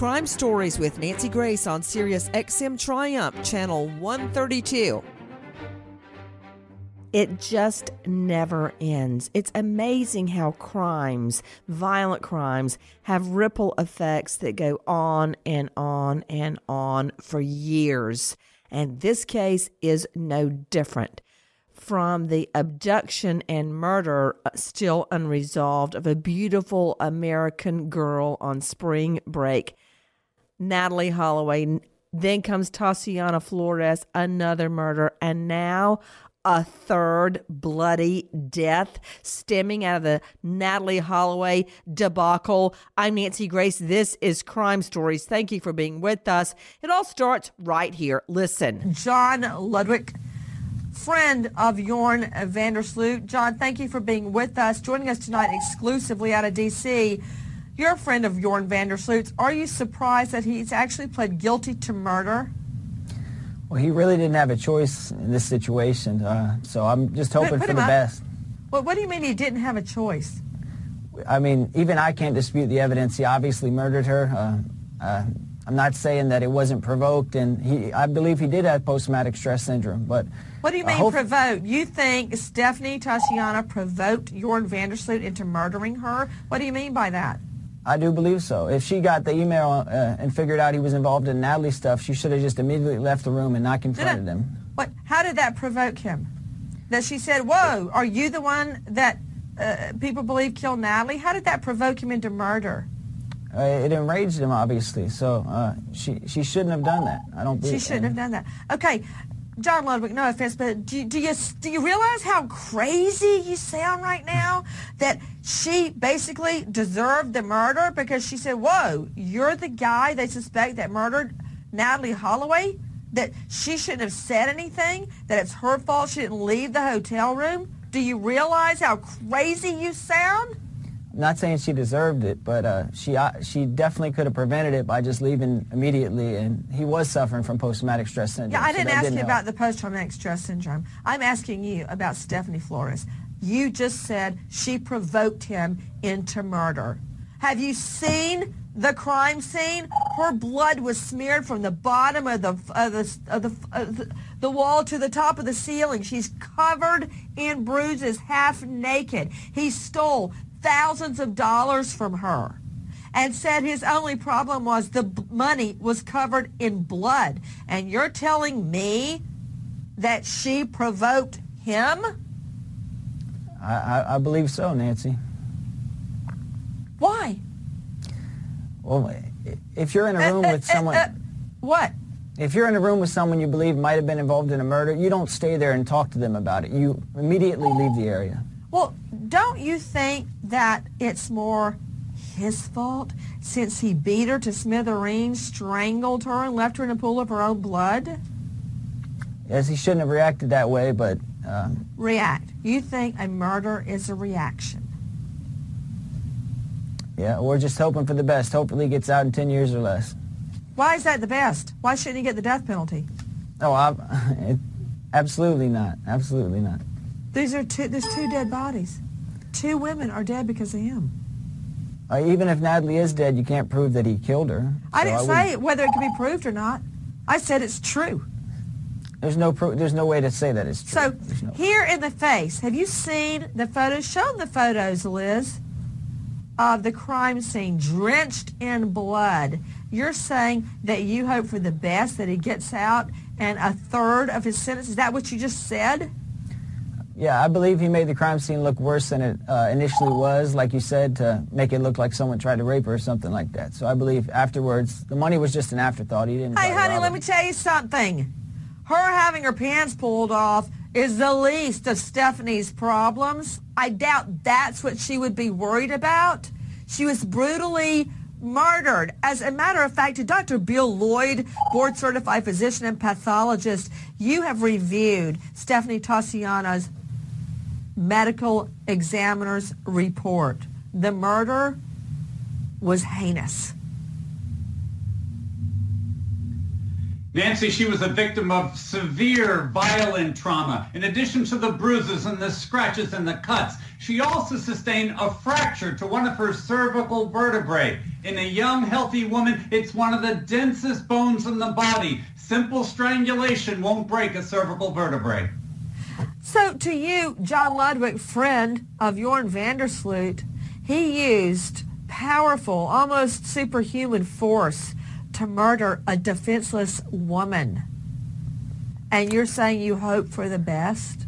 Crime Stories with Nancy Grace on Sirius XM Triumph, Channel 132. It just never ends. It's amazing how crimes, violent crimes, have ripple effects that go on and on and on for years. And this case is no different. From the abduction and murder uh, still unresolved of a beautiful American girl on spring break Natalee Holloway. Then comes Tatiana Flores, another murder, and now a third bloody death stemming out of the Natalee Holloway debacle. I'm Nancy Grace. This is Crime Stories. Thank you for being with us. It all starts right here. Listen. John Ludwig, friend of Joran Vandersloot. John, thank you for being with us, joining us tonight exclusively out of D.C. You're a friend of Joran Vandersloot. Are you surprised that he's actually pled guilty to murder? Well, he really didn't have a choice in this situation, uh, so I'm just hoping put, put for the up. best. Well, what do you mean he didn't have a choice? I mean, even I can't dispute the evidence. He obviously murdered her. Uh, uh, I'm not saying that it wasn't provoked, and he, I believe he did have post-traumatic stress syndrome. But what do you mean provoked? You think Stephanie Tatiana provoked Joran Vandersloot into murdering her? What do you mean by that? I do believe so. If she got the email uh, and figured out he was involved in Natalee stuff, she should have just immediately left the room and not confronted him. What? How did that provoke him? That she said, "Whoa, are you the one that uh, people believe killed Natalee?" How did that provoke him into murder? Uh, it enraged him, obviously. So uh, she she shouldn't have done that. I don't. Believe, she shouldn't have done that. Okay, John Ludwig, no offense, but do, do you do you realize how crazy you sound right now? That she basically deserved the murder because she said, "Whoa, you're the guy they suspect that murdered Natalee Holloway." That she shouldn't have said anything. That it's her fault she didn't leave the hotel room. Do you realize how crazy you sound? Not saying she deserved it, but uh, she uh, she definitely could have prevented it by just leaving immediately. And he was suffering from post-traumatic stress syndrome. Yeah, I didn't so ask didn't you help. about the post-traumatic stress syndrome. I'm asking you about Stephanie Flores. You just said she provoked him into murder. Have you seen the crime scene? Her blood was smeared from the bottom of the of the of the, of the, the wall to the top of the ceiling. She's covered in bruises, half naked. He stole thousands of dollars from her and said his only problem was the money was covered in blood. And you're telling me that she provoked him? I, I, I believe so, Nancy. Why? Well, if you're in a room uh, uh, with someone... Uh, what? If you're in a room with someone you believe might have been involved in a murder, you don't stay there and talk to them about it. You immediately leave the area. Well, don't you think that it's more his fault since he beat her to smithereens, strangled her, and left her in a pool of her own blood? Yes, he shouldn't have reacted that way, but... Um, React. You think a murder is a reaction? Yeah, we're just hoping for the best. Hopefully he gets out in 10 years or less. Why is that the best? Why shouldn't he get the death penalty? Oh, I, it, absolutely not. Absolutely not. These are two, there's two dead bodies. Two women are dead because of him. Uh, even if Natalee is dead, you can't prove that he killed her. I didn't say whether it can be proved or not. I said it's true. There's no pro- there's no way to say that it's true. So no- here in the face, have you seen the photos? Show them the photos, Liz, of the crime scene drenched in blood. You're saying that you hope for the best, that he gets out and a third of his sentence. Is that what you just said? Yeah, I believe he made the crime scene look worse than it uh, initially was, like you said, to make it look like someone tried to rape her or something like that. So I believe afterwards, the money was just an afterthought. He didn't. Hey, honey, let me tell you something. Her having her pants pulled off is the least of Stephanie's problems. I doubt that's what she would be worried about. She was brutally murdered. As a matter of fact, Dr. Bill Lloyd, board certified physician and pathologist, you have reviewed Stephanie Tassiana's medical examiner's report. The murder was heinous. Nancy, she was a victim of severe violent trauma. In addition to the bruises and the scratches and the cuts, she also sustained a fracture to one of her cervical vertebrae. In a young, healthy woman, it's one of the densest bones in the body. Simple strangulation won't break a cervical vertebrae. So to you, John Ludwig, friend of Joran Vandersloot, he used powerful, almost superhuman force to murder a defenseless woman. And you're saying you hope for the best?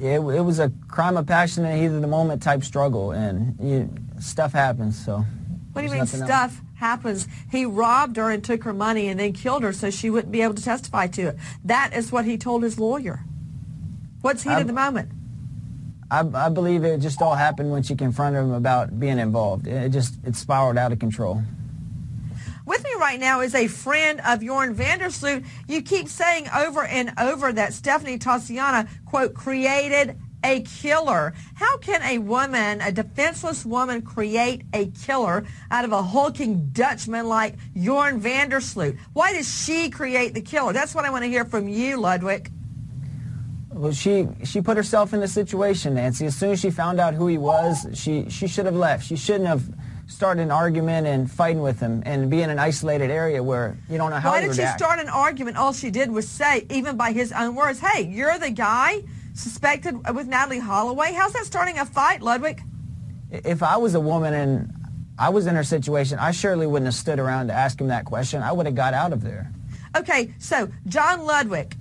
It, it was a crime of passion and heat of the moment type struggle, and you, stuff happens. So. What do you mean nothing else. stuff happens? He robbed her and took her money and then killed her so she wouldn't be able to testify to it. That is what he told his lawyer. What's heat of the moment? I, I believe it just all happened when she confronted him about being involved. It just it spiraled out of control. With me right now is a friend of Joran Vandersloot. You keep saying over and over that Stephanie Tassiana, quote, created a killer. How can a woman, a defenseless woman, create a killer out of a hulking Dutchman like Joran Vandersloot? Why does she create the killer? That's what I want to hear from you, Ludwig. Well, she she put herself in the situation, Nancy. As soon as she found out who he was, she she should have left. She shouldn't have started an argument and fighting with him and be in an isolated area where you don't know how Why did she start an argument? All she did was say, even by his own words, hey, you're the guy suspected with Natalee Holloway. How's that starting a fight, Ludwig? If I was a woman and I was in her situation, I surely wouldn't have stood around to ask him that question. I would have got out of there. Okay, so John Ludwig,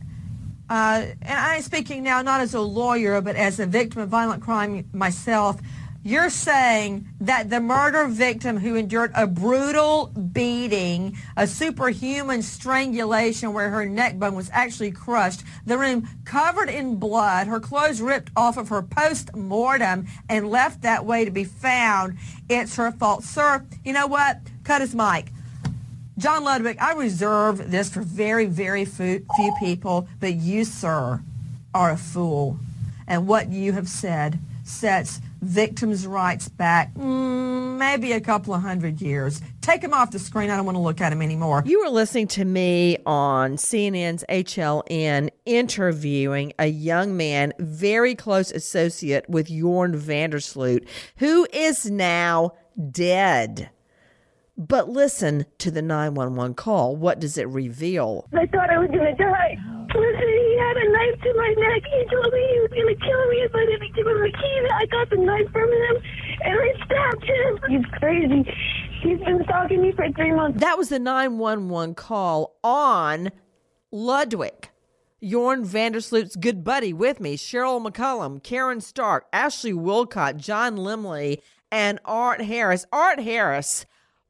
uh, and I'm speaking now not as a lawyer, but as a victim of violent crime myself. You're saying that the murder victim who endured a brutal beating, a superhuman strangulation where her neck bone was actually crushed, the room covered in blood, her clothes ripped off of her post-mortem and left that way to be found, it's her fault. Sir, you know what? Cut his mic. John Ludwig, I reserve this for very, very few, people, but you, sir, are a fool. And what you have said sets victims' rights back mm, maybe a couple of hundred years. Take him off the screen. I don't want to look at him anymore. You were listening to me on CNN's HLN interviewing a young man, very close associate with Joran Vandersloot, who is now dead. But listen to the 911 call. What does it reveal? I thought I was gonna die. Listen, he had a knife to my neck. He told me he was gonna kill me if I didn't give him the key. I got the knife from him, and I stabbed him. He's crazy. He's been stalking me for three months. That was the 911 call on Ludwig. Joran Vandersloot's good buddy with me, Cheryl McCollum, Karen Stark, Ashley Willcott, John Lemley, and Art Harris. Art Harris,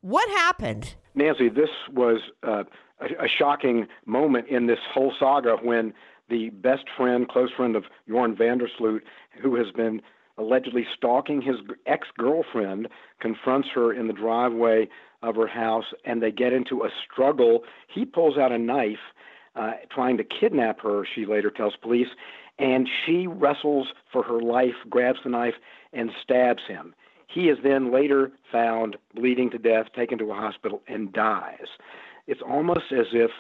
what happened? Nancy, this was uh, a, a shocking moment in this whole saga when the best friend, close friend of Joran Vandersloot, who has been allegedly stalking his ex girlfriend, confronts her in the driveway of her house and they get into a struggle. He pulls out a knife, uh, trying to kidnap her, she later tells police, and she wrestles for her life, grabs the knife, and stabs him. He is then later found bleeding to death, taken to a hospital, and dies. It's almost as if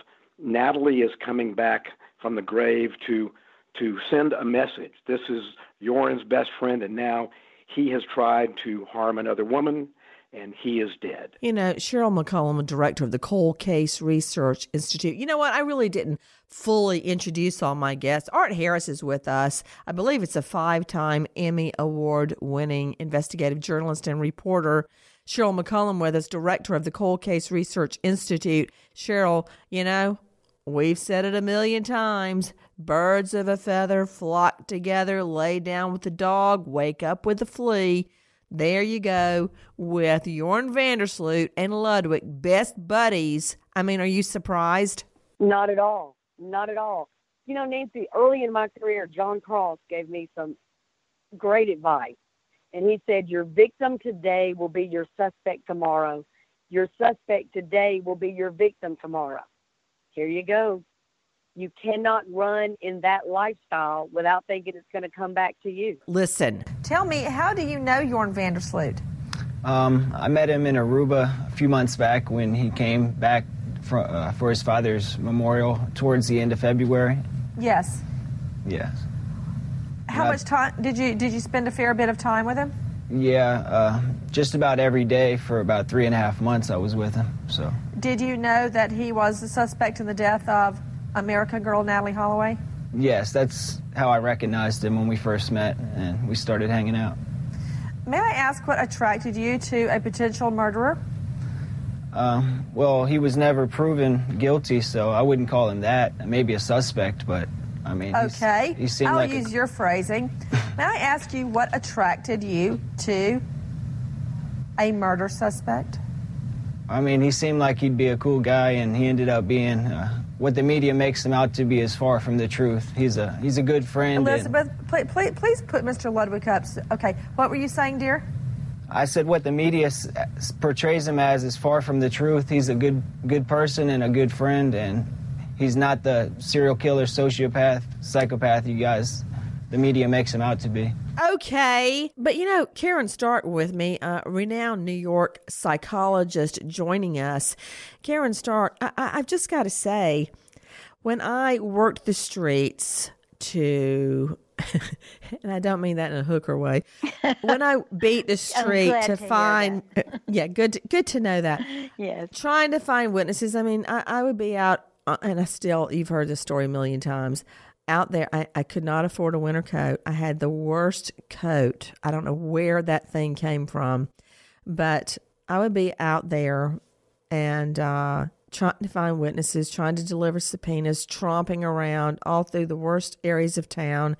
Natalee is coming back from the grave to to send a message. This is Joran's best friend, and now he has tried to harm another woman and he is dead. You know, Cheryl McCollum, director of the Cold Case Research Institute. You know what? I really didn't fully introduce all my guests. Art Harris is with us. I believe it's a five time Emmy Award winning investigative journalist and reporter. Cheryl McCollum with us, director of the Cold Case Research Institute. Cheryl, you know, we've said it a million times. Birds of a feather flock together, lay down with the dog, wake up with the flea. There you go with Joran Vandersloot and Ludwig, best buddies. I mean, are you surprised? Not at all. Not at all. You know, Nancy, early in my career, John Cross gave me some great advice. And he said, Your victim today will be your suspect tomorrow. Your suspect today will be your victim tomorrow. Here you go you cannot run in that lifestyle without thinking it's going to come back to you. Listen, tell me, how do you know Joran Vandersloot? Um, I met him in Aruba a few months back when he came back for, uh, for his father's memorial towards the end of February. Yes. Yes. How much time did you did you spend a fair bit of time with him? Yeah, uh, just about every day for about three and a half months I was with him. So. Did you know that he was the suspect in the death of American girl Natalee Holloway? Yes, that's how I recognized him when we first met and we started hanging out. May I ask what attracted you to a potential murderer? Um, well, he was never proven guilty, so I wouldn't call him that. Maybe a suspect, but I mean, okay. he seemed I'll like use a... your phrasing. May I ask you what attracted you to a murder suspect? I mean, he seemed like he'd be a cool guy, and he ended up being uh, what the media makes him out to be is far from the truth. He's a he's a good friend. Elizabeth, please, please, please put Mr. Ludwig up. Okay, what were you saying, dear? I said what the media portrays him as is far from the truth. He's a good good person and a good friend, and he's not the serial killer, sociopath, psychopath you guys, the media makes him out to be. Okay. But you know, Karen Stark with me, a renowned New York psychologist joining us. Karen Stark, I, I, I've just got to say, when I worked the streets to and I don't mean that in a hooker way. When I beat the street to, to find, yeah, good, to, good to know that. Yes, trying to find witnesses. I mean, I, I would be out, uh, and I still, you've heard this story a million times out there, I, I could not afford a winter coat. I had the worst coat. I don't know where that thing came from, but I would be out there and uh, trying to find witnesses, trying to deliver subpoenas, tromping around all through the worst areas of town.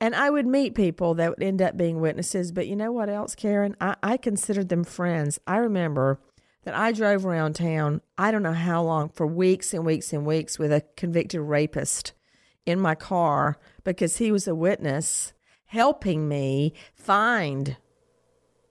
And I would meet people that would end up being witnesses. But you know what else, Karen? I, I considered them friends. I remember that I drove around town, I don't know how long, for weeks and weeks and weeks with a convicted rapist in my car because he was a witness helping me find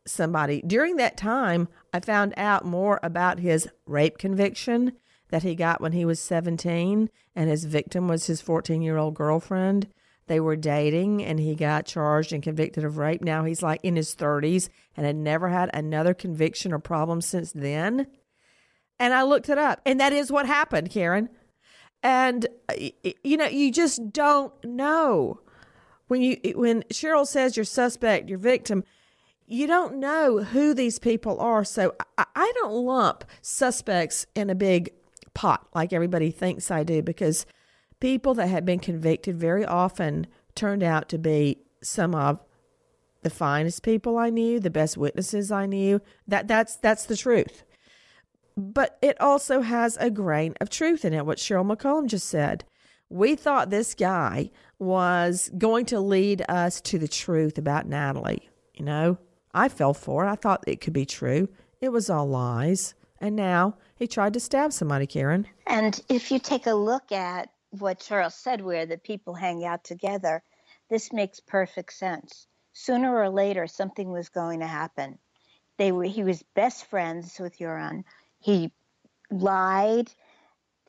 somebody. During that time, I found out more about his rape conviction that he got when he was 17 and his victim was his 14 year old girlfriend. They were dating and he got charged and convicted of rape. Now he's like in his 30s and had never had another conviction or problem since then. And I looked it up, and that is what happened, Karen. And you know, you just don't know when you when Cheryl says your suspect, your victim, you don't know who these people are. So I, I don't lump suspects in a big pot like everybody thinks I do because people that have been convicted very often turned out to be some of the finest people I knew, the best witnesses I knew. That that's that's the truth but it also has a grain of truth in it, what Cheryl McCollum just said. We thought this guy was going to lead us to the truth about Natalee. You know, I fell for it. I thought it could be true. It was all lies. And now he tried to stab somebody, Karen. And if you take a look at what Charles said, where the people hang out together, this makes perfect sense. Sooner or later, something was going to happen. They were, he was best friends with Joran. He lied.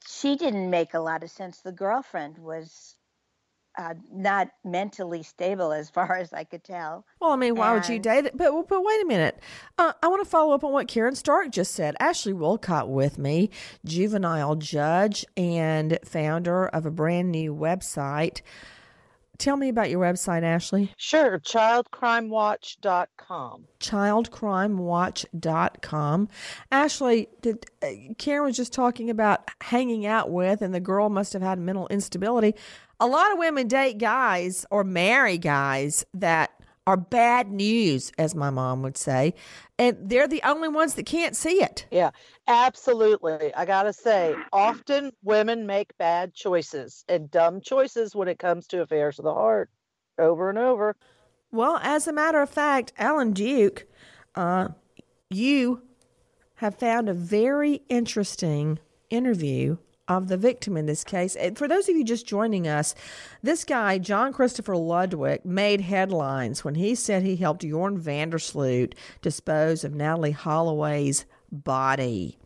She didn't make a lot of sense. The girlfriend was uh, not mentally stable as far as I could tell. Well, I mean, why would you date it? But but wait a minute. Uh, I want to follow up on what Karen Stark just said. Ashley Willcott with me, juvenile judge and founder of a brand new website. Tell me about your website, Ashley. Sure, childcrimewatch.com. childcrimewatch.com. Ashley, did, uh, Karen was just talking about hanging out with, and the girl must have had mental instability. A lot of women date guys or marry guys that are bad news, as my mom would say, and they're the only ones that can't see it. Yeah, absolutely. I got to say, often women make bad choices and dumb choices when it comes to affairs of the heart over and over. Well, as a matter of fact, Alan Duke, uh, you have found a very interesting interview of the victim in this case. And for those of you just joining us, this guy, John Christopher Ludwig, made headlines when he said he helped Joran Vandersloot dispose of Natalee Holloway's body.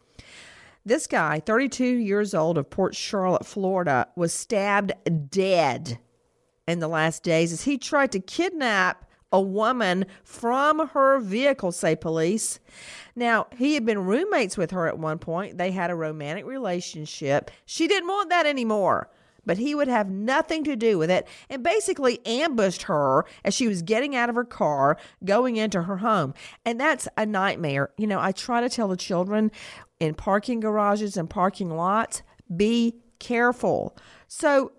This guy, 32 years old of Port Charlotte, Florida, was stabbed dead in the last days as he tried to kidnap a woman from her vehicle, say police. Now, he had been roommates with her at one point. They had a romantic relationship. She didn't want that anymore, but he would have nothing to do with it and basically ambushed her as she was getting out of her car, going into her home. And that's a nightmare. You know, I try to tell the children in parking garages and parking lots be careful. So,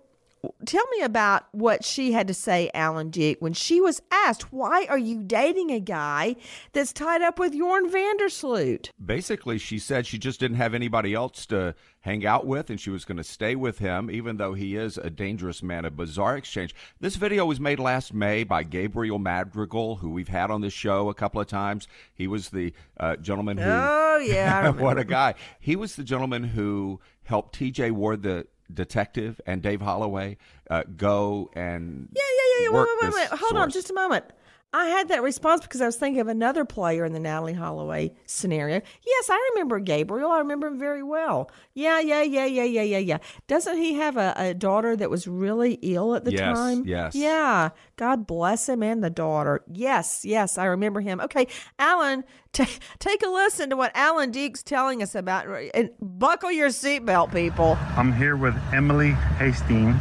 tell me about what she had to say, Alan Duke, when she was asked, Why are you dating a guy that's tied up with Joran Vandersloot? Basically, she said she just didn't have anybody else to hang out with and she was going to stay with him, even though he is a dangerous man. A bizarre exchange. This video was made last May by Gabriel Madrigal, who we've had on this show a couple of times. He was the uh, gentleman who. Oh, yeah. What a guy. He was the gentleman who helped TJ Ward, the detective, and Dave Holloway uh, go and. Yeah, yeah, yeah. Wait, work wait, wait, this wait. Hold on just a moment. I had that response because I was thinking of another player in the Natalee Holloway scenario. Yes, I remember Gabriel. I remember him very well. Yeah, yeah, yeah, yeah, yeah, yeah, yeah. Doesn't he have a, a daughter that was really ill at the Yes, time? yes. Yeah. God bless him and the daughter. Yes, yes, I remember him. Okay, Alan, ta take a listen to what Alan Duke's telling us about. And buckle your seatbelt, people. I'm here with Emily Hastings.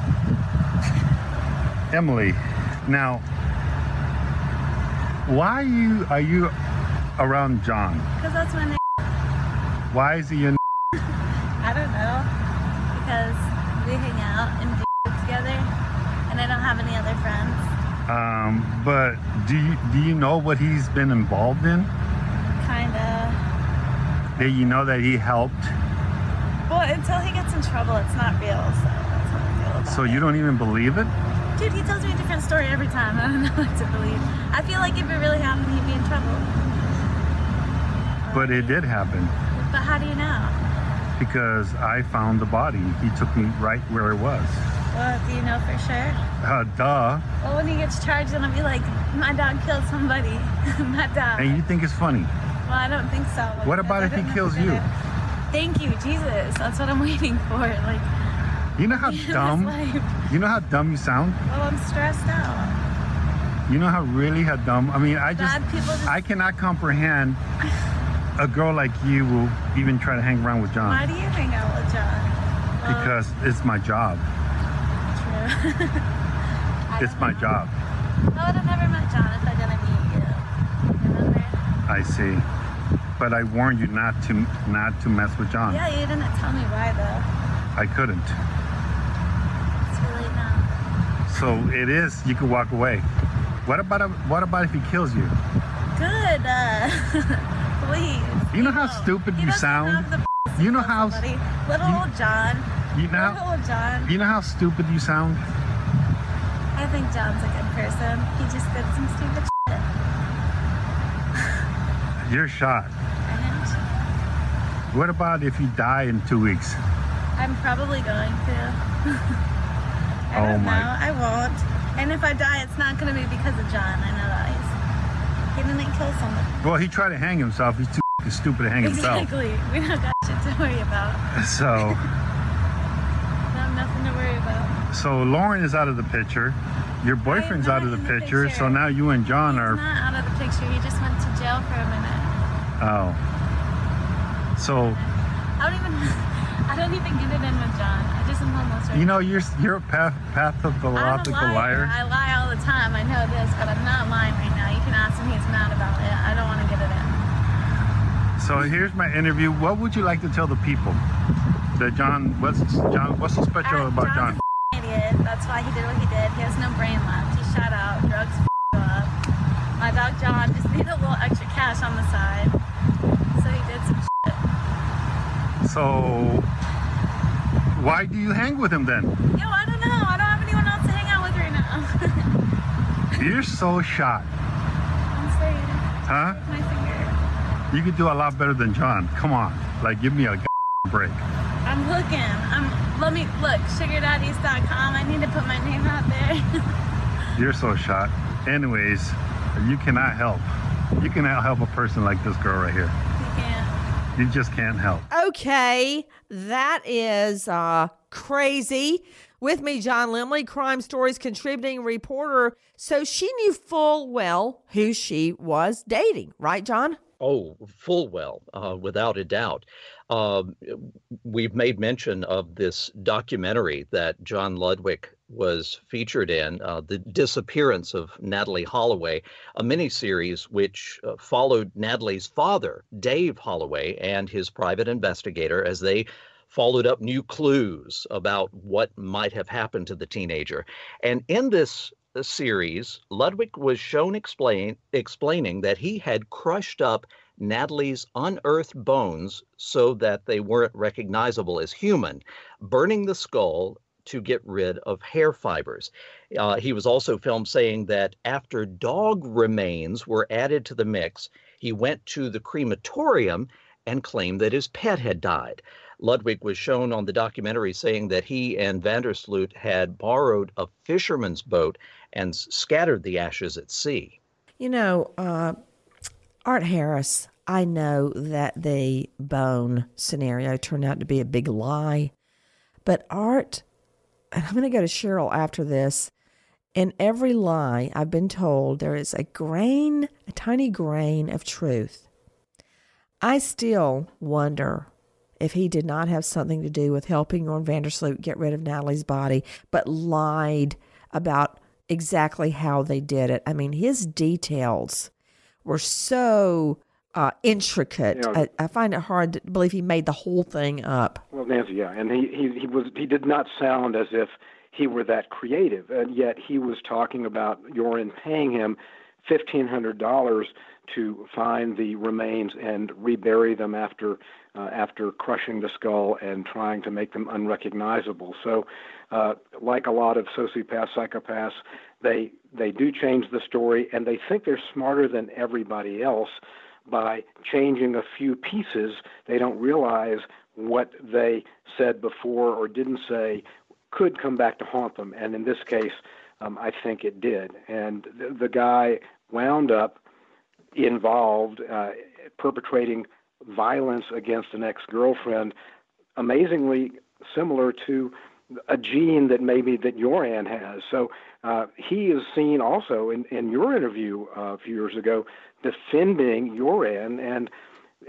Emily, now, why you are you around John? Because that's my name. Why is he your? I don't know. Because we hang out and do together, and I don't have any other friends. Um, but do you do you know what he's been involved in? Kinda. That you know that he helped, Well, until he gets in trouble, it's not real. So that's how I feel about so it. you don't even believe it? Dude, he tells me a different story every time. I don't know what to believe. I feel like if it really happened, he'd be in trouble. But it did happen But how do you know? because I found the body. He took me right where it was. Well, do you know for sure? Uh, duh. Well, when he gets charged, then I'll be like, my dog killed somebody. my dog. And you think it's funny? Well, I don't think so. What about if he kills you? Thank you, Jesus. That's what I'm waiting for. Like, You know how dumb? life. You know how dumb you sound? well, I'm stressed out. You know how really how dumb? I mean, I just, just- I cannot comprehend a girl like you will even try to hang around with John. Why do you hang out with John? Well, because it's my job. true. It's my job. Oh, I would have never met John if I didn't meet you. Remember? I see. But I warned you not to not to mess with John. Yeah, you didn't tell me why though. I couldn't. It's too late now. So it is. You can walk away. What about what about if he kills you? Good. Uh, please. You know how stupid He you sound. You know how somebody. Little you- old John. you know Little old John. you know how stupid you sound. I think John's a good person. He just did some stupid shit. You're shot. What about if you die in two weeks? I'm probably going to. Oh I Oh don't my- know. I won't. And if I die, it's not going to be because of John. I know that. He's, he didn't kill someone. Well, he tried to hang himself. He's too f***ing stupid to hang himself. Exactly. We don't got shit to worry about. So nothing to worry about. So Lauren is out of the picture. Your boyfriend's out of the picture, So now you and John He's are. not out of the picture. He just went to jail for a minute. Oh. So I don't even. I don't even get it in with John. I am homeless right you know you're you're a path, pathological I'm a liar. I lie all the time. I know this, but I'm not lying right now. You can ask him. He's mad about it. I don't want to get it in. So here's my interview. What would you like to tell the people? That John, what's John? What's so special about John? Idiot. That's why he did what he did. He has no brain left. He shot out. Drugs f- up. My dog John just needed a little extra cash on the side, so he did some shit. So why do you hang with him then? Yo, I don't know. I don't have anyone else to hang out with right now. You're so shot, I'm saying. huh? My finger. You could do a lot better than John. Come on, like give me a break. I'm looking. I'm. Let me look. SugarDaddies.com. I need to put my name out there. You're so shot. Anyways, you cannot help. You cannot help a person like this girl right here. You just can't help. Okay, that is uh, crazy. With me, John Lemley, Crime Stories contributing reporter. So she knew full well who she was dating, right, John? Oh, full well, uh, without a doubt. Um, we've made mention of this documentary that John Ludwig was featured in, uh, The Disappearance of Natalee Holloway, a miniseries which uh, followed Natalee's father, Dave Holloway, and his private investigator as they followed up new clues about what might have happened to the teenager. And in this uh, series, Ludwig was shown explain, explaining that he had crushed up Natalee's unearthed bones so that they weren't recognizable as human, burning the skull to get rid of hair fibers. Uh, he was also filmed saying that after dog remains were added to the mix, he went to the crematorium and claimed that his pet had died. Ludwig was shown on the documentary saying that he and Vandersloot had borrowed a fisherman's boat and scattered the ashes at sea. You know, uh, Art Harris, I know that the bone scenario turned out to be a big lie, but Art, and I'm going to go to Cheryl after this. In every lie, I've been told there is a grain, a tiny grain of truth. I still wonder if he did not have something to do with helping Joran Vandersloot get rid of Natalee's body, but lied about exactly how they did it. I mean, his details were so uh, intricate. Yeah. I, I find it hard to believe he made the whole thing up. Well, Nancy, yeah, and he, he he was he did not sound as if he were that creative, and yet he was talking about Yorin paying him fifteen hundred dollars to find the remains and rebury them after uh, after crushing the skull and trying to make them unrecognizable. So, uh, like a lot of sociopaths, psychopaths, they they do change the story, and they think they're smarter than everybody else by changing a few pieces. They don't realize what they said before or didn't say could come back to haunt them. And in this case, um, I think it did. And the, the guy wound up involved, uh, perpetrating violence against an ex girlfriend, amazingly similar to a gene that maybe that Yoran has. So uh, he is seen also in, in your interview uh, a few years ago defending Yoran and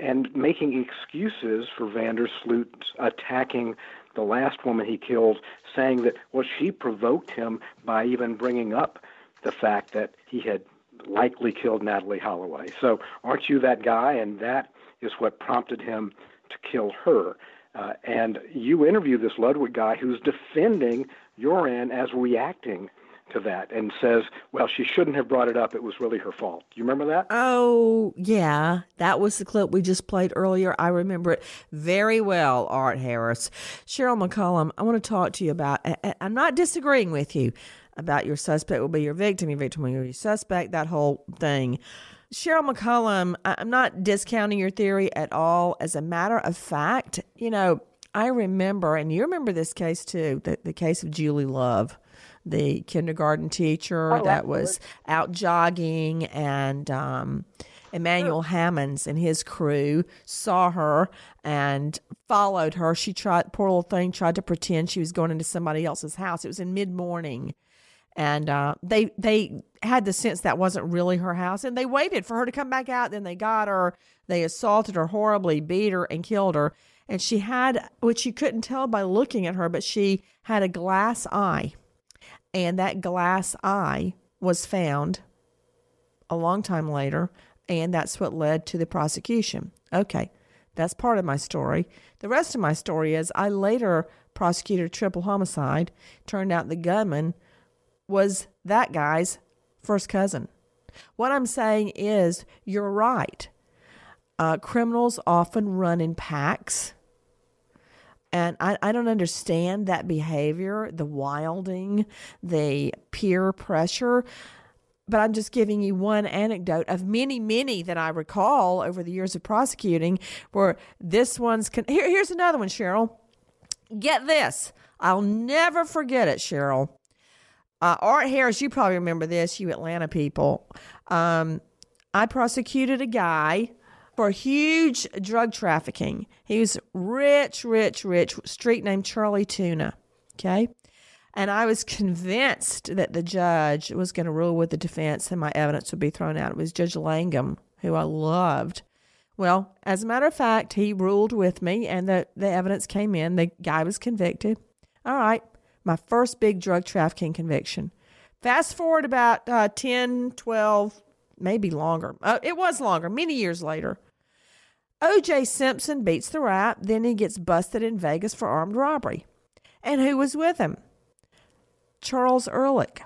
and making excuses for Vandersloot attacking the last woman he killed, saying that well she provoked him by even bringing up the fact that he had likely killed Natalee Holloway. So aren't you that guy? And that is what prompted him to kill her. Uh, and you interview this Ludwig guy who's defending Yoran as reacting to that and says, well, she shouldn't have brought it up. It was really her fault. You remember that? Oh, yeah. That was the clip we just played earlier. I remember it very well, Art Harris. Cheryl McCollum, I want to talk to you about, I'm not disagreeing with you about your suspect will be your victim, your victim will be your suspect, that whole thing. Cheryl McCollum, I'm not discounting your theory at all. As a matter of fact, you know, I remember, and you remember this case too, the, the case of Julie Love, the kindergarten teacher Oh, that was out jogging and um, Emmanuel Hammonds and his crew saw her and followed her. She tried, poor little thing, tried to pretend she was going into somebody else's house. It was in mid morning. And uh, they they had the sense that wasn't really her house, and they waited for her to come back out. Then they got her, they assaulted her horribly, beat her, and killed her. And she had, which you couldn't tell by looking at her, but she had a glass eye, and that glass eye was found a long time later, and that's what led to the prosecution. Okay, that's part of my story. The rest of my story is I later prosecuted a triple homicide. Turned out the gunman was that guy's first cousin. What I'm saying is, you're right. Uh, criminals often run in packs. And I, I don't understand that behavior, the wilding, the peer pressure. But I'm just giving you one anecdote of many, many that I recall over the years of prosecuting where this one's. Con- Here, here's another one, Cheryl. Get this. I'll never forget it, Cheryl. Uh, Art Harris, you probably remember this, you Atlanta people. Um, I prosecuted a guy for huge drug trafficking. He was rich, rich, rich, street named Charlie Tuna. Okay. And I was convinced that the judge was going to rule with the defense and my evidence would be thrown out. It was Judge Langham, who I loved. Well, as a matter of fact, he ruled with me and the, the evidence came in. The guy was convicted. All right my first big drug trafficking conviction. Fast forward about uh, 10, 12, maybe longer. Uh, it was longer, many years later. OJ Simpson beats the rap, then he gets busted in Vegas for armed robbery. And who was with him? Charles Ehrlich.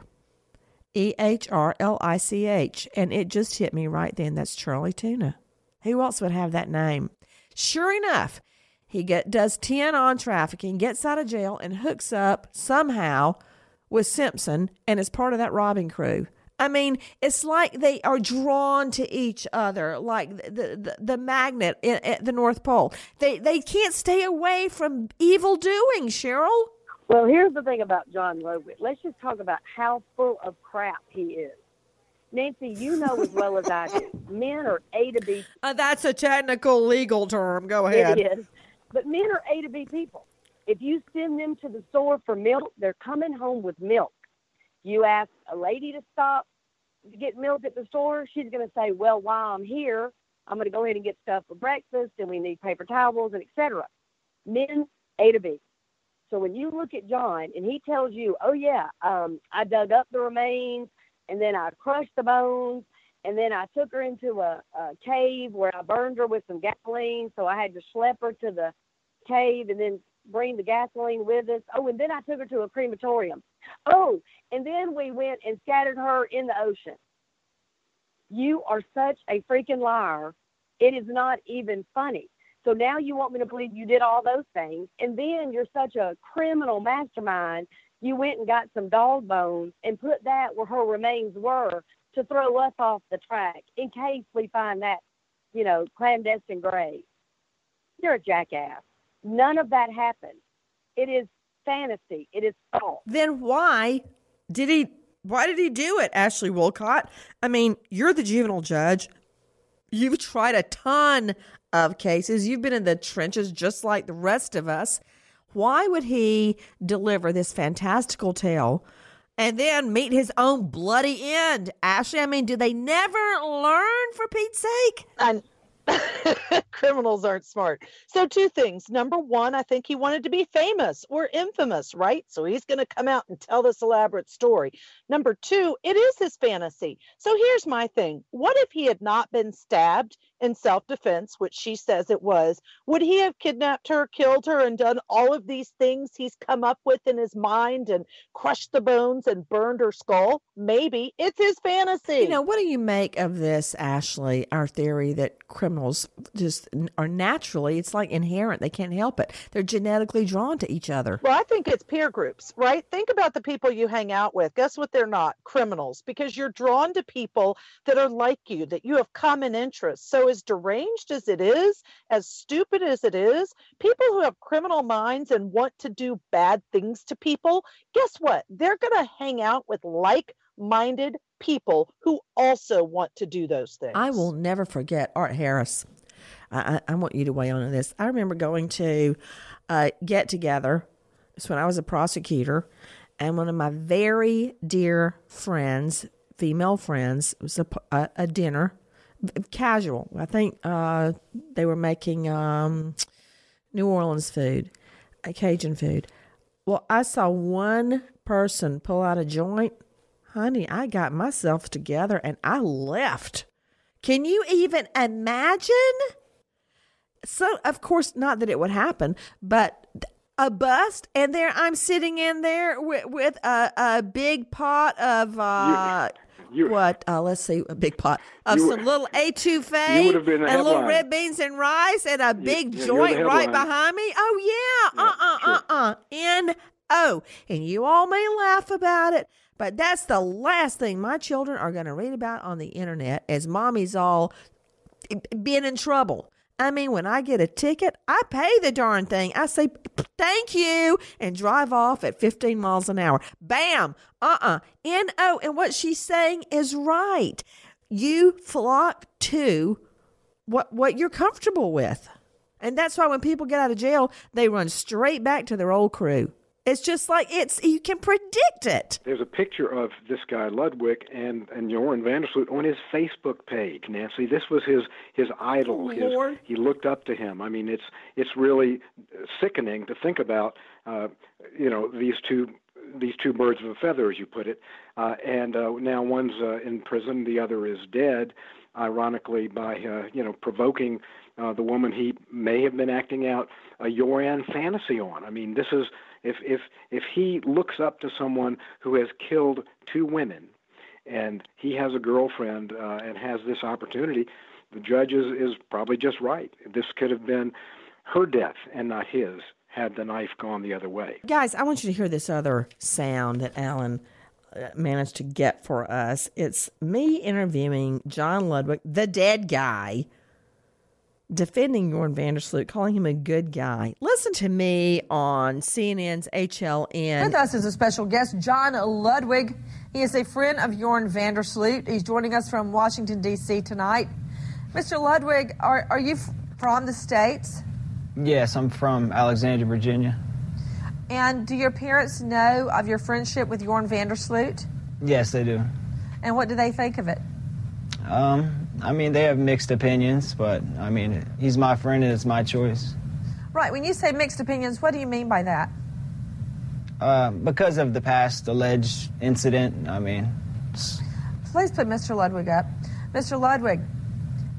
E H R L I C H. And it just hit me right then. That's Charlie Tuna. Who else would have that name? Sure enough, he get, does 10 on trafficking, gets out of jail, and hooks up somehow with Simpson and is part of that robbing crew. I mean, it's like they are drawn to each other, like the the, the magnet at the North Pole. They they can't stay away from evil doing. Cheryl. Well, here's the thing about John Ludwig. Let's just talk about how full of crap he is. Nancy, you know as well as I do, men are A to B. Uh, that's a technical legal term. Go ahead. It is. But men are A to B people. If you send them to the store for milk, they're coming home with milk. You ask a lady to stop to get milk at the store, she's going to say, "Well, while I'm here, I'm going to go ahead and get stuff for breakfast, and we need paper towels and etc." Men A to B. So when you look at John and he tells you, "Oh yeah, um, I dug up the remains and then I crushed the bones and then I took her into a, a cave where I burned her with some gasoline, so I had to schlep her to the cave and then bring the gasoline with us. Oh, and then I took her to a crematorium. Oh, and then we went and scattered her in the ocean. You are such a freaking liar. It is not even funny. So now you want me to believe you did all those things, and then you're such a criminal mastermind. You went and got some dog bones and put that where her remains were to throw us off the track in case we find that, you know, clandestine grave. You're a jackass. None of that happened. It is fantasy. It is false. Then why did he why did he do it, Ashley Willcott? I mean, you're the juvenile judge. You've tried a ton of cases. You've been in the trenches just like the rest of us. Why would he deliver this fantastical tale and then meet his own bloody end? Ashley, I mean, do they never learn for Pete's sake? And criminals aren't smart. So, two things. Number one, I think he wanted to be famous or infamous, right? So, he's going to come out and tell this elaborate story. Number two, it is his fantasy. So, here's my thing what if he had not been stabbed in self defense, which she says it was? Would he have kidnapped her, killed her, and done all of these things he's come up with in his mind and crushed the bones and burned her skull? Maybe. It's his fantasy. You know, what do you make of this, Ashley? Our theory that criminals just are naturally, it's like inherent. They can't help it. They're genetically drawn to each other. Well, I think it's peer groups, right? Think about the people you hang out with. Guess what? They're not criminals because you're drawn to people that are like you, that you have common interests. So, as deranged as it is, as stupid as it is, people who have criminal minds and want to do bad things to people, guess what? They're going to hang out with like minded people who also want to do those things. I will never forget Art Harris. I, I, I want you to weigh in on this. I remember going to a get together. It's when I was a prosecutor, and one of my very dear friends, female friends, was a, a, a dinner, casual. I think uh, they were making um, New Orleans food, Cajun food. Well, I saw one person pull out a joint. Honey, I got myself together and I left. Can you even imagine? So, of course, not that it would happen, but a bust, and there I'm sitting in there with, with a, a big pot of uh, You- what? Uh, let's see, a big pot of You- some little etouffee you would been the and little red beans and rice and a big you're joint right behind me. Oh yeah, uh uh uh uh. N O, and you all may laugh about it. But that's the last thing my children are going to read about on the internet as mommy's all being in trouble. I mean, when I get a ticket, I pay the darn thing. I say, thank you, and drive off at 15 miles an hour. Bam! Uh uh N O. And what she's saying is right. You flock to what, what you're comfortable with. And that's why when people get out of jail, they run straight back to their old crew. It's just like it's, you can predict it. There's a picture of this guy Ludwig and and Joran Vandersloot on his Facebook page. Nancy, this was his his idol. his, Lord. he looked up to him. I mean, it's it's really sickening to think about. Uh, you know, these two these two birds of a feather, as you put it. Uh, and uh, now one's uh, in prison, the other is dead. Ironically, by uh, you know provoking uh, the woman he may have been acting out a Joran fantasy on. I mean, this is if if if he looks up to someone who has killed two women, and he has a girlfriend uh, and has this opportunity, the judge is is probably just right. This could have been her death and not his had the knife gone the other way. Guys, I want you to hear this other sound that Alan uh, managed to get for us. It's me interviewing John Ludwig, the dead guy, defending Joran Vandersloot, calling him a good guy. Listen to me on CNN's HLN. With us is a special guest, John Ludwig. He is a friend of Joran Vandersloot. He's joining us from Washington, D.C. tonight. Mr. Ludwig, are, are you from the States? Yes, I'm from Alexandria, Virginia. And do your parents know of your friendship with Joran Vandersloot? Yes, they do. And what do they think of it? Um, I mean, they have mixed opinions, but I mean, he's my friend and it's my choice. Right, when you say mixed opinions, what do you mean by that? Uh, because of the past alleged incident, I mean, Please put Mr. Ludwig up. Mr. Ludwig,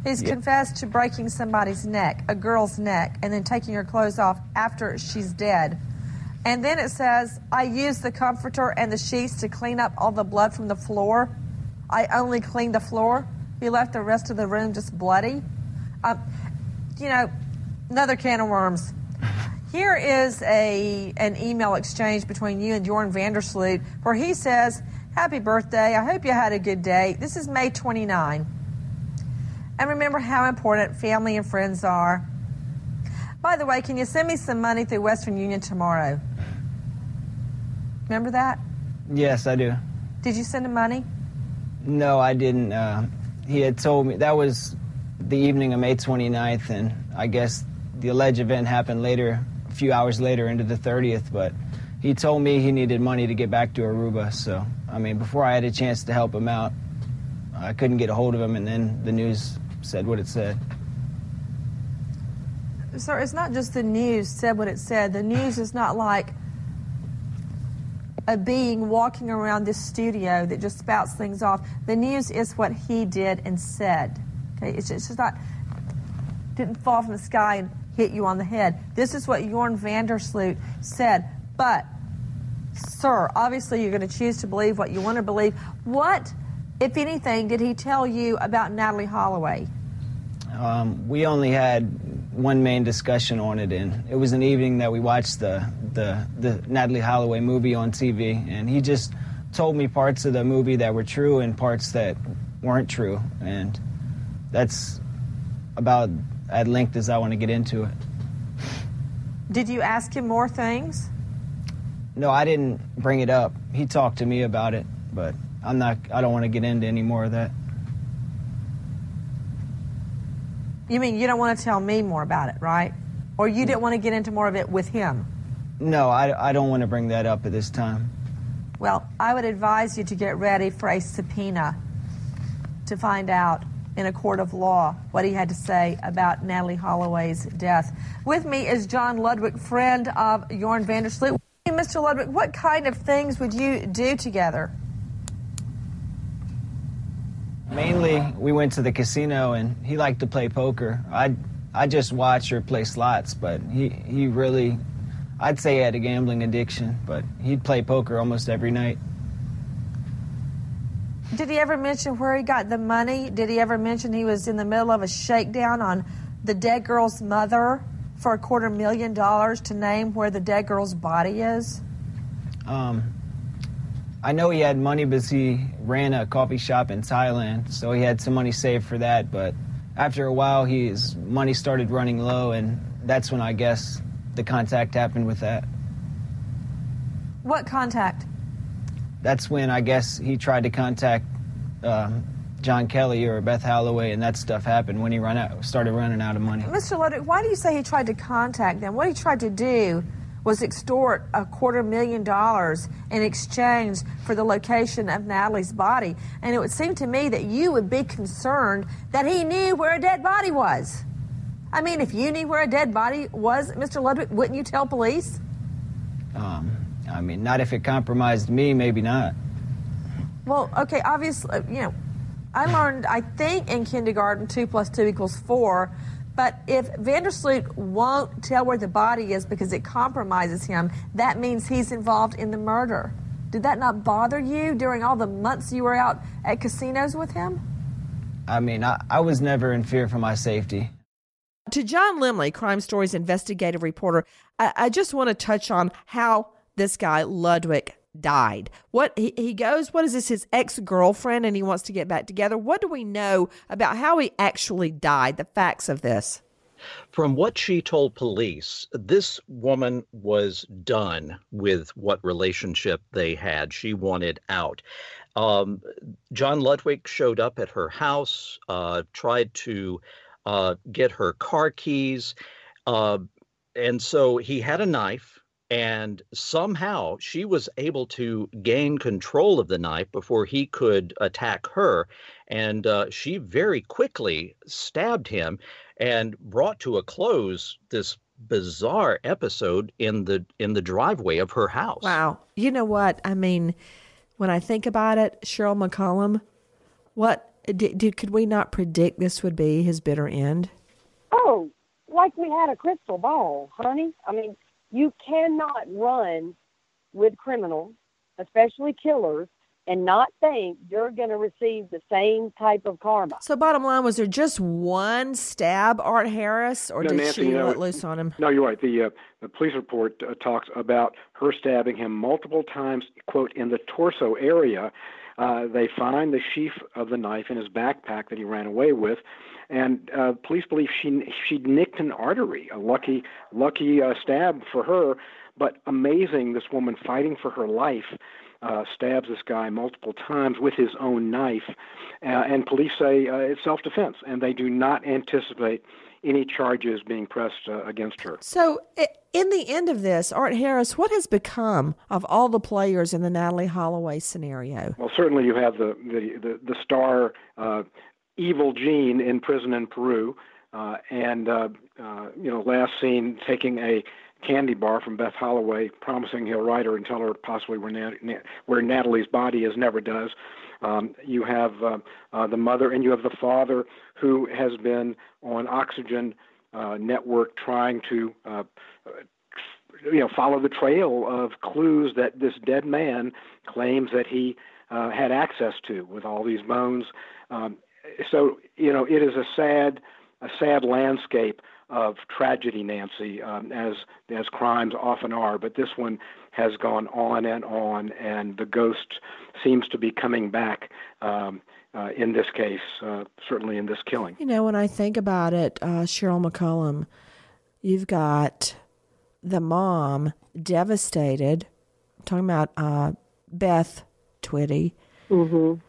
he's Yeah. confessed to breaking somebody's neck, a girl's neck, and then taking her clothes off after she's dead. And then it says, I used the comforter and the sheets to clean up all the blood from the floor. I only cleaned the floor. He left the rest of the room just bloody. Um, you know, another can of worms. Here is a an email exchange between you and Joran Vandersloot where he says, Happy birthday. I hope you had a good day. This is May 29. And remember how important family and friends are. By the way, can you send me some money through Western Union tomorrow? Remember that? yes, I do. Did you send him money? No, I didn't. Uh, he had told me that was the evening of May 29th, and I guess the alleged event happened later, a few hours later into the 30th. But he told me he needed money to get back to Aruba. So, I mean, before I had a chance to help him out, I couldn't get a hold of him, and then the news said what it said. Sir, it's not just the news said what it said. The news is not like a being walking around this studio that just spouts things off. The news is what he did and said. Okay, it's just, it's just not didn't fall from the sky and hit you on the head. This is what Joran Vandersloot said. But, sir, obviously you're going to choose to believe what you want to believe. What, if anything, did he tell you about Natalee Holloway? Um, we only had one main discussion on it, and it was an evening that we watched the, the, the Natalee Holloway movie on TV, and he just told me parts of the movie that were true and parts that weren't true, and that's about at length as I want to get into it. Did you ask him more things? No, I didn't bring it up. He talked to me about it, but I'm not. I don't want to get into any more of that. You mean you don't want to tell me more about it, right? Or you didn't want to get into more of it with him? No, I, I don't want to bring that up at this time. Well, I would advise you to get ready for a subpoena to find out in a court of law what he had to say about Natalee Holloway's death. With me is John Ludwig, friend of Joran Vandersloot. Mr. Ludwig, what kind of things would you do together? Mainly, we went to the casino and he liked to play poker. I I just watch or play slots, but he he really, I'd say he had a gambling addiction, but he'd play poker almost every night. Did he ever mention where he got the money? Did he ever mention he was in the middle of a shakedown on the dead girl's mother for a quarter million dollars to name where the dead girl's body is? Um, I know he had money because he ran a coffee shop in Thailand, so he had some money saved for that. But after a while, his money started running low, and that's when I guess the contact happened with that. What contact? That's when I guess he tried to contact um, John Kelly or Beth Holloway, and that stuff happened when he run out, started running out of money. Mr. Ludwig, why do you say he tried to contact them? What he tried to do was extort a quarter million dollars in exchange for the location of Natalee's body. And it would seem to me that you would be concerned that he knew where a dead body was. I mean, if you knew where a dead body was, Mr. Ludwig, wouldn't you tell police? Um, I mean, not if it compromised me, maybe not. Well, okay, obviously, you know, I learned, I think, in kindergarten, two plus two equals four. But if Vandersloot won't tell where the body is because it compromises him, that means he's involved in the murder. Did that not bother you during all the months you were out at casinos with him? I mean, I, I was never in fear for my safety. To John Lemley, Crime Stories investigative reporter, I, I just want to touch on how this guy, Ludwig, died. What he, he goes, what is this, his ex girlfriend, and he wants to get back together? What do we know about how he actually died, the facts of this? From what she told police, this woman was done with what relationship they had. She wanted out. Um, John Ludwig showed up at her house, uh, tried to uh, get her car keys. Uh, and so he had a knife and somehow she was able to gain control of the knife before he could attack her and uh, she very quickly stabbed him and brought to a close this bizarre episode in the in the driveway of her house. Wow. You know what? I mean when i think about it cheryl mccollum what did, did could we not predict this would be his bitter end? Oh like we had a crystal ball honey. I mean you cannot run with criminals, especially killers, and not think you're going to receive the same type of karma. So, bottom line, was there just one stab, Art Harris, or No, did Nancy, she no, let loose on him? No, you're right. The uh, the police report uh, talks about her stabbing him multiple times, quote, in the torso area. Uh, they find the sheath of the knife in his backpack that he ran away with, and uh, police believe she she nicked an artery. A lucky lucky uh, stab for her, but amazing. This woman fighting for her life. Uh, stabs this guy multiple times with his own knife, uh, and police say uh, it's self-defense, and they do not anticipate any charges being pressed uh, against her. So, in the end of this, Art Harris, what has become of all the players in the Natalee Holloway scenario? Well, certainly you have the the the, the star uh, evil gene in prison in Peru, uh, and uh, uh, you know, last seen taking a candy bar from Beth Holloway, promising he'll write her and tell her possibly where Nat- where Natalee's body is. Never does. Um, you have uh, uh, the mother, and you have the father who has been on oxygen uh, network trying to. Uh, you know, follow the trail of clues that this dead man claims that he uh, had access to with all these bones. Um, so, you know, it is a sad, a sad landscape of tragedy, Nancy, um, as as crimes often are. But this one has gone on and on, and the ghost seems to be coming back. Um, uh, in this case, uh, certainly in this killing. You know, when I think about it, uh, Cheryl McCollum, you've got the mom devastated. I'm talking about uh, Beth Twitty. Mm-hmm.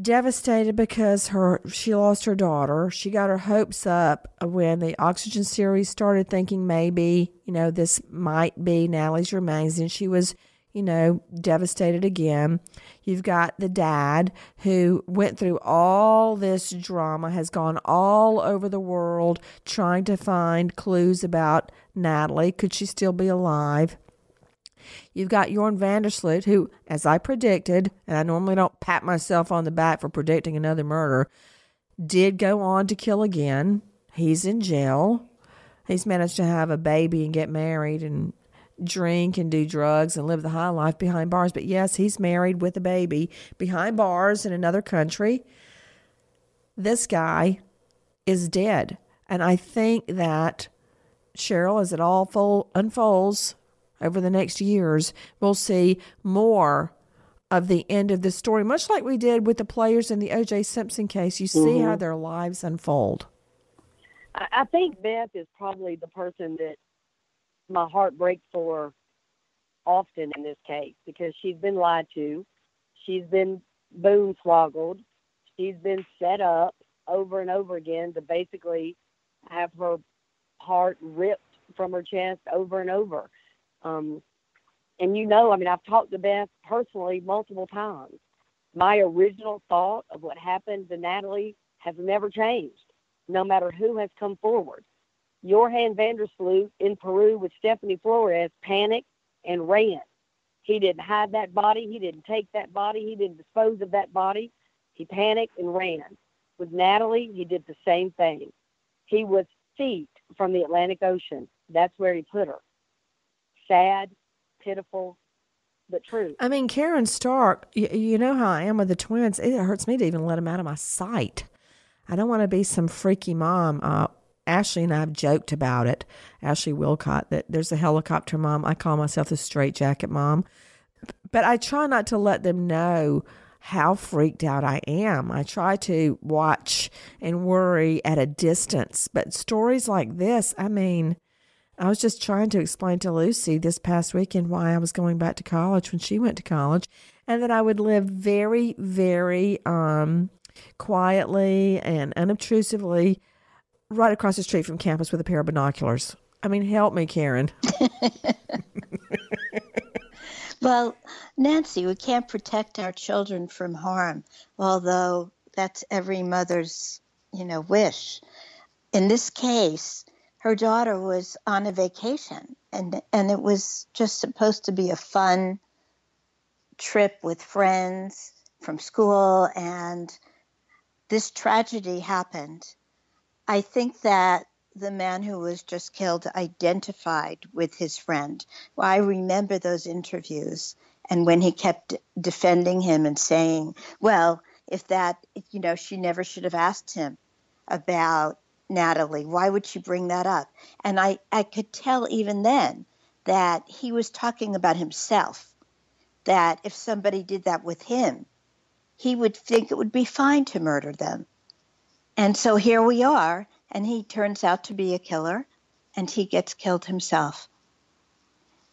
Devastated because her she lost her daughter. She got her hopes up when the Oxygen series started, thinking maybe you know this might be Natalee's remains, and she was you know devastated again. You've got the dad who went through all this drama, has gone all over the world trying to find clues about Natalee. Could she still be alive? You've got Joran Vandersloot, who, as I predicted, and I normally don't pat myself on the back for predicting another murder, did go on to kill again. He's in jail. He's managed to have a baby and get married and drink and do drugs and live the high life behind bars. But yes, he's married with a baby behind bars in another country. This guy is dead. And I think that Cheryl, as it all fol- unfolds over the next years, we'll see more of the end of the story, much like we did with the players in the O.J. Simpson case. You see Mhm. how their lives unfold. I, I think Beth is probably the person that my heart breaks for often in this case because she's been lied to, she's been boonswoggled, she's been set up over and over again to basically have her heart ripped from her chest over and over. Um, and you know, I mean, I've talked to Beth personally multiple times. My original thought of what happened to Natalee has never changed, no matter who has come forward. Joran Vandersloot in Peru with Stephanie Flores panicked and ran. He didn't hide that body. He didn't take that body. He didn't dispose of that body. He panicked and ran. With Natalee, he did the same thing. He was feet from the Atlantic Ocean. That's where he put her. Sad, pitiful, but true. I mean, Caryn Stark, you, you know how I am with the twins. It hurts me to even let them out of my sight. I don't want to be some freaky mom. Uh, Ashley and I have joked about it. Ashley Willcott, that there's a helicopter mom. I call myself the straitjacket mom. But I try not to let them know how freaked out I am. I try to watch and worry at a distance. But stories like this, I mean, I was just trying to explain to Lucy this past weekend why I was going back to college when she went to college, and that I would live very, very um, quietly and unobtrusively right across the street from campus with a pair of binoculars. I mean, help me, Caryn. Well, Nancy, we can't protect our children from harm, although that's every mother's, you know, wish. In this case, her daughter was on a vacation and and it was just supposed to be a fun trip with friends from school and this tragedy happened. I think that the man who was just killed identified with his friend. Well, I remember those interviews and when he kept defending him and saying, well, if that, you know, she never should have asked him about Natalee. Why would she bring that up? And I, I could tell even then that he was talking about himself, that if somebody did that with him, he would think it would be fine to murder them. And so here we are, and he turns out to be a killer, and he gets killed himself.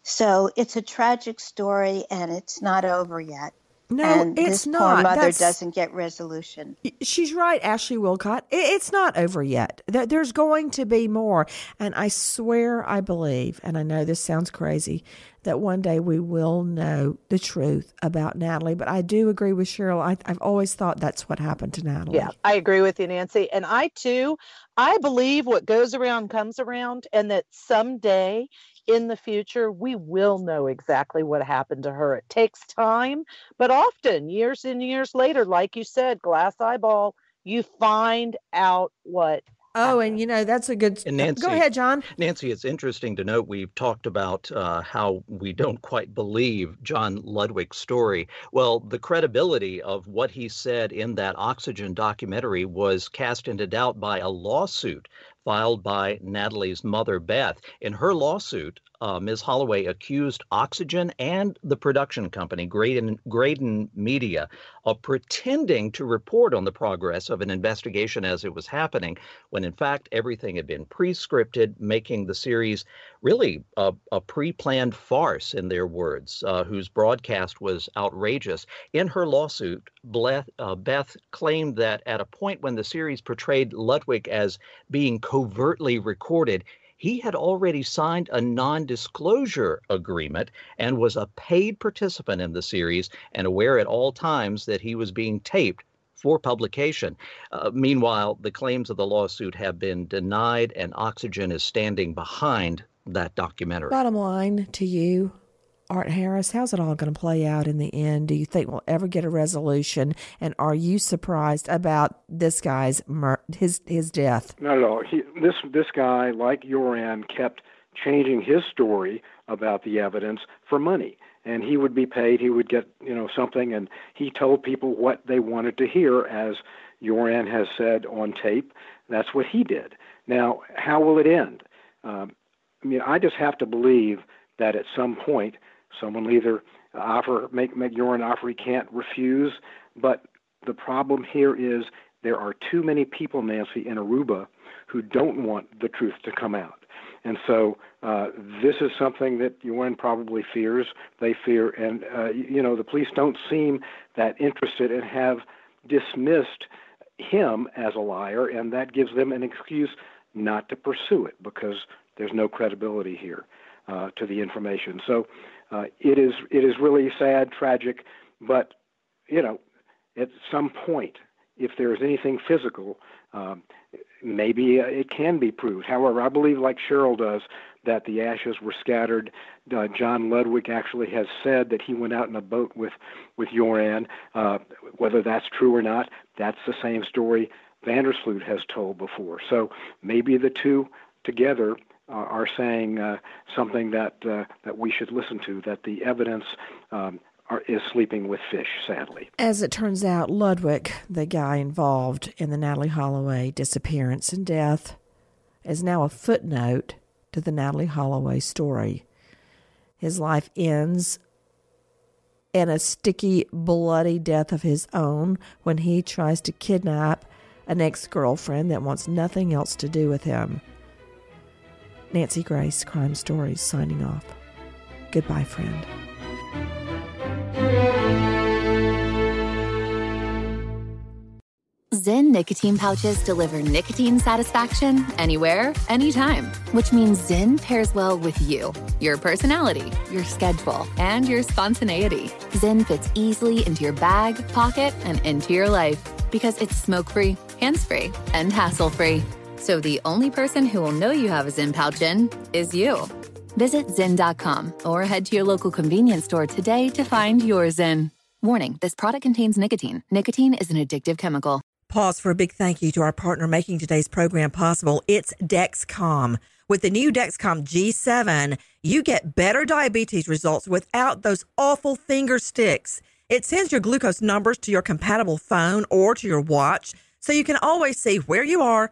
So it's a tragic story, and it's not over yet. No, and it's this poor not. mother That's- doesn't get resolution. She's right, Ashley Willcott. I- It's not over yet. There's going to be more. And I swear I believe, and I know this sounds crazy, that one day we will know the truth about Natalee. But I do agree with Cheryl. I, I've always thought that's what happened to Natalee. Yeah, I agree with you, Nancy. And I too, I believe what goes around comes around, and that someday in the future, we will know exactly what happened to her. It takes time, but often, years and years later, like you said, glass eyeball, you find out what. Oh, and you know, that's a good. And Nancy, Go ahead, John. Nancy, it's interesting to note we've talked about uh, how we don't quite believe John Ludwig's story. Well, the credibility of what he said in that Oxygen documentary was cast into doubt by a lawsuit filed by Natalee's mother, Beth. In her lawsuit, uh, Ms. Holloway accused Oxygen and the production company, Graden, Graden Media, of pretending to report on the progress of an investigation as it was happening, when in fact everything had been pre scripted, making the series really a, a pre planned farce, in their words, uh, whose broadcast was outrageous. In her lawsuit, Beth, uh, Beth claimed that at a point when the series portrayed Ludwig as being covertly recorded, he had already signed a non disclosure agreement and was a paid participant in the series and aware at all times that he was being taped for publication. Uh, meanwhile, the claims of the lawsuit have been denied, and Oxygen is standing behind that documentary. Bottom line to you, Art Harris, how's it all going to play out in the end? Do you think we'll ever get a resolution? And are you surprised about this guy's mur- his his death? Not at all. He, this this guy, like Joran, kept changing his story about the evidence for money, and he would be paid. He would get you know something, and he told people what they wanted to hear, as Joran has said on tape. That's what he did. Now, how will it end? Um, I mean, I just have to believe that at some point someone will either offer make Joran an offer he can't refuse. But the problem here is there are too many people, Nancy, in Aruba who don't want the truth to come out. And so uh, this is something that UN probably fears. They fear, and uh, you know the police don't seem that interested and have dismissed him as a liar, and that gives them an excuse not to pursue it because there's no credibility here uh, to the information. So uh, it is it is really sad, tragic, but you know, at some point, if there is anything physical, um, maybe uh, it can be proved. However, I believe, like Cheryl does, that the ashes were scattered. Uh, John Ludwig actually has said that he went out in a boat with with Joran. Uh, whether that's true or not, that's the same story Vandersloot has told before. So maybe the two together are saying uh, something that uh, that we should listen to. That the evidence um, are, is sleeping with fish. Sadly, as it turns out, Ludwig, the guy involved in the Natalee Holloway disappearance and death, is now a footnote to the Natalee Holloway story. His life ends in a sticky, bloody death of his own when he tries to kidnap an ex girlfriend that wants nothing else to do with him. Nancy Grace, Crime Stories, signing off. Goodbye, friend. Zyn nicotine pouches deliver nicotine satisfaction anywhere, anytime, which means Zyn pairs well with you, your personality, your schedule, and your spontaneity. Zyn fits easily into your bag, pocket, and into your life because it's smoke free, hands free, and hassle free. So the only person who will know you have a Zyn pouch in is you. Visit Zyn.com or head to your local convenience store today to find your Zyn. Warning this product contains nicotine. Nicotine is an addictive chemical. Pause for a big thank you to our partner making today's program possible. It's Dexcom. With the new Dexcom G7, you get better diabetes results without those awful finger sticks. It sends your glucose numbers to your compatible phone or to your watch so you can always see where you are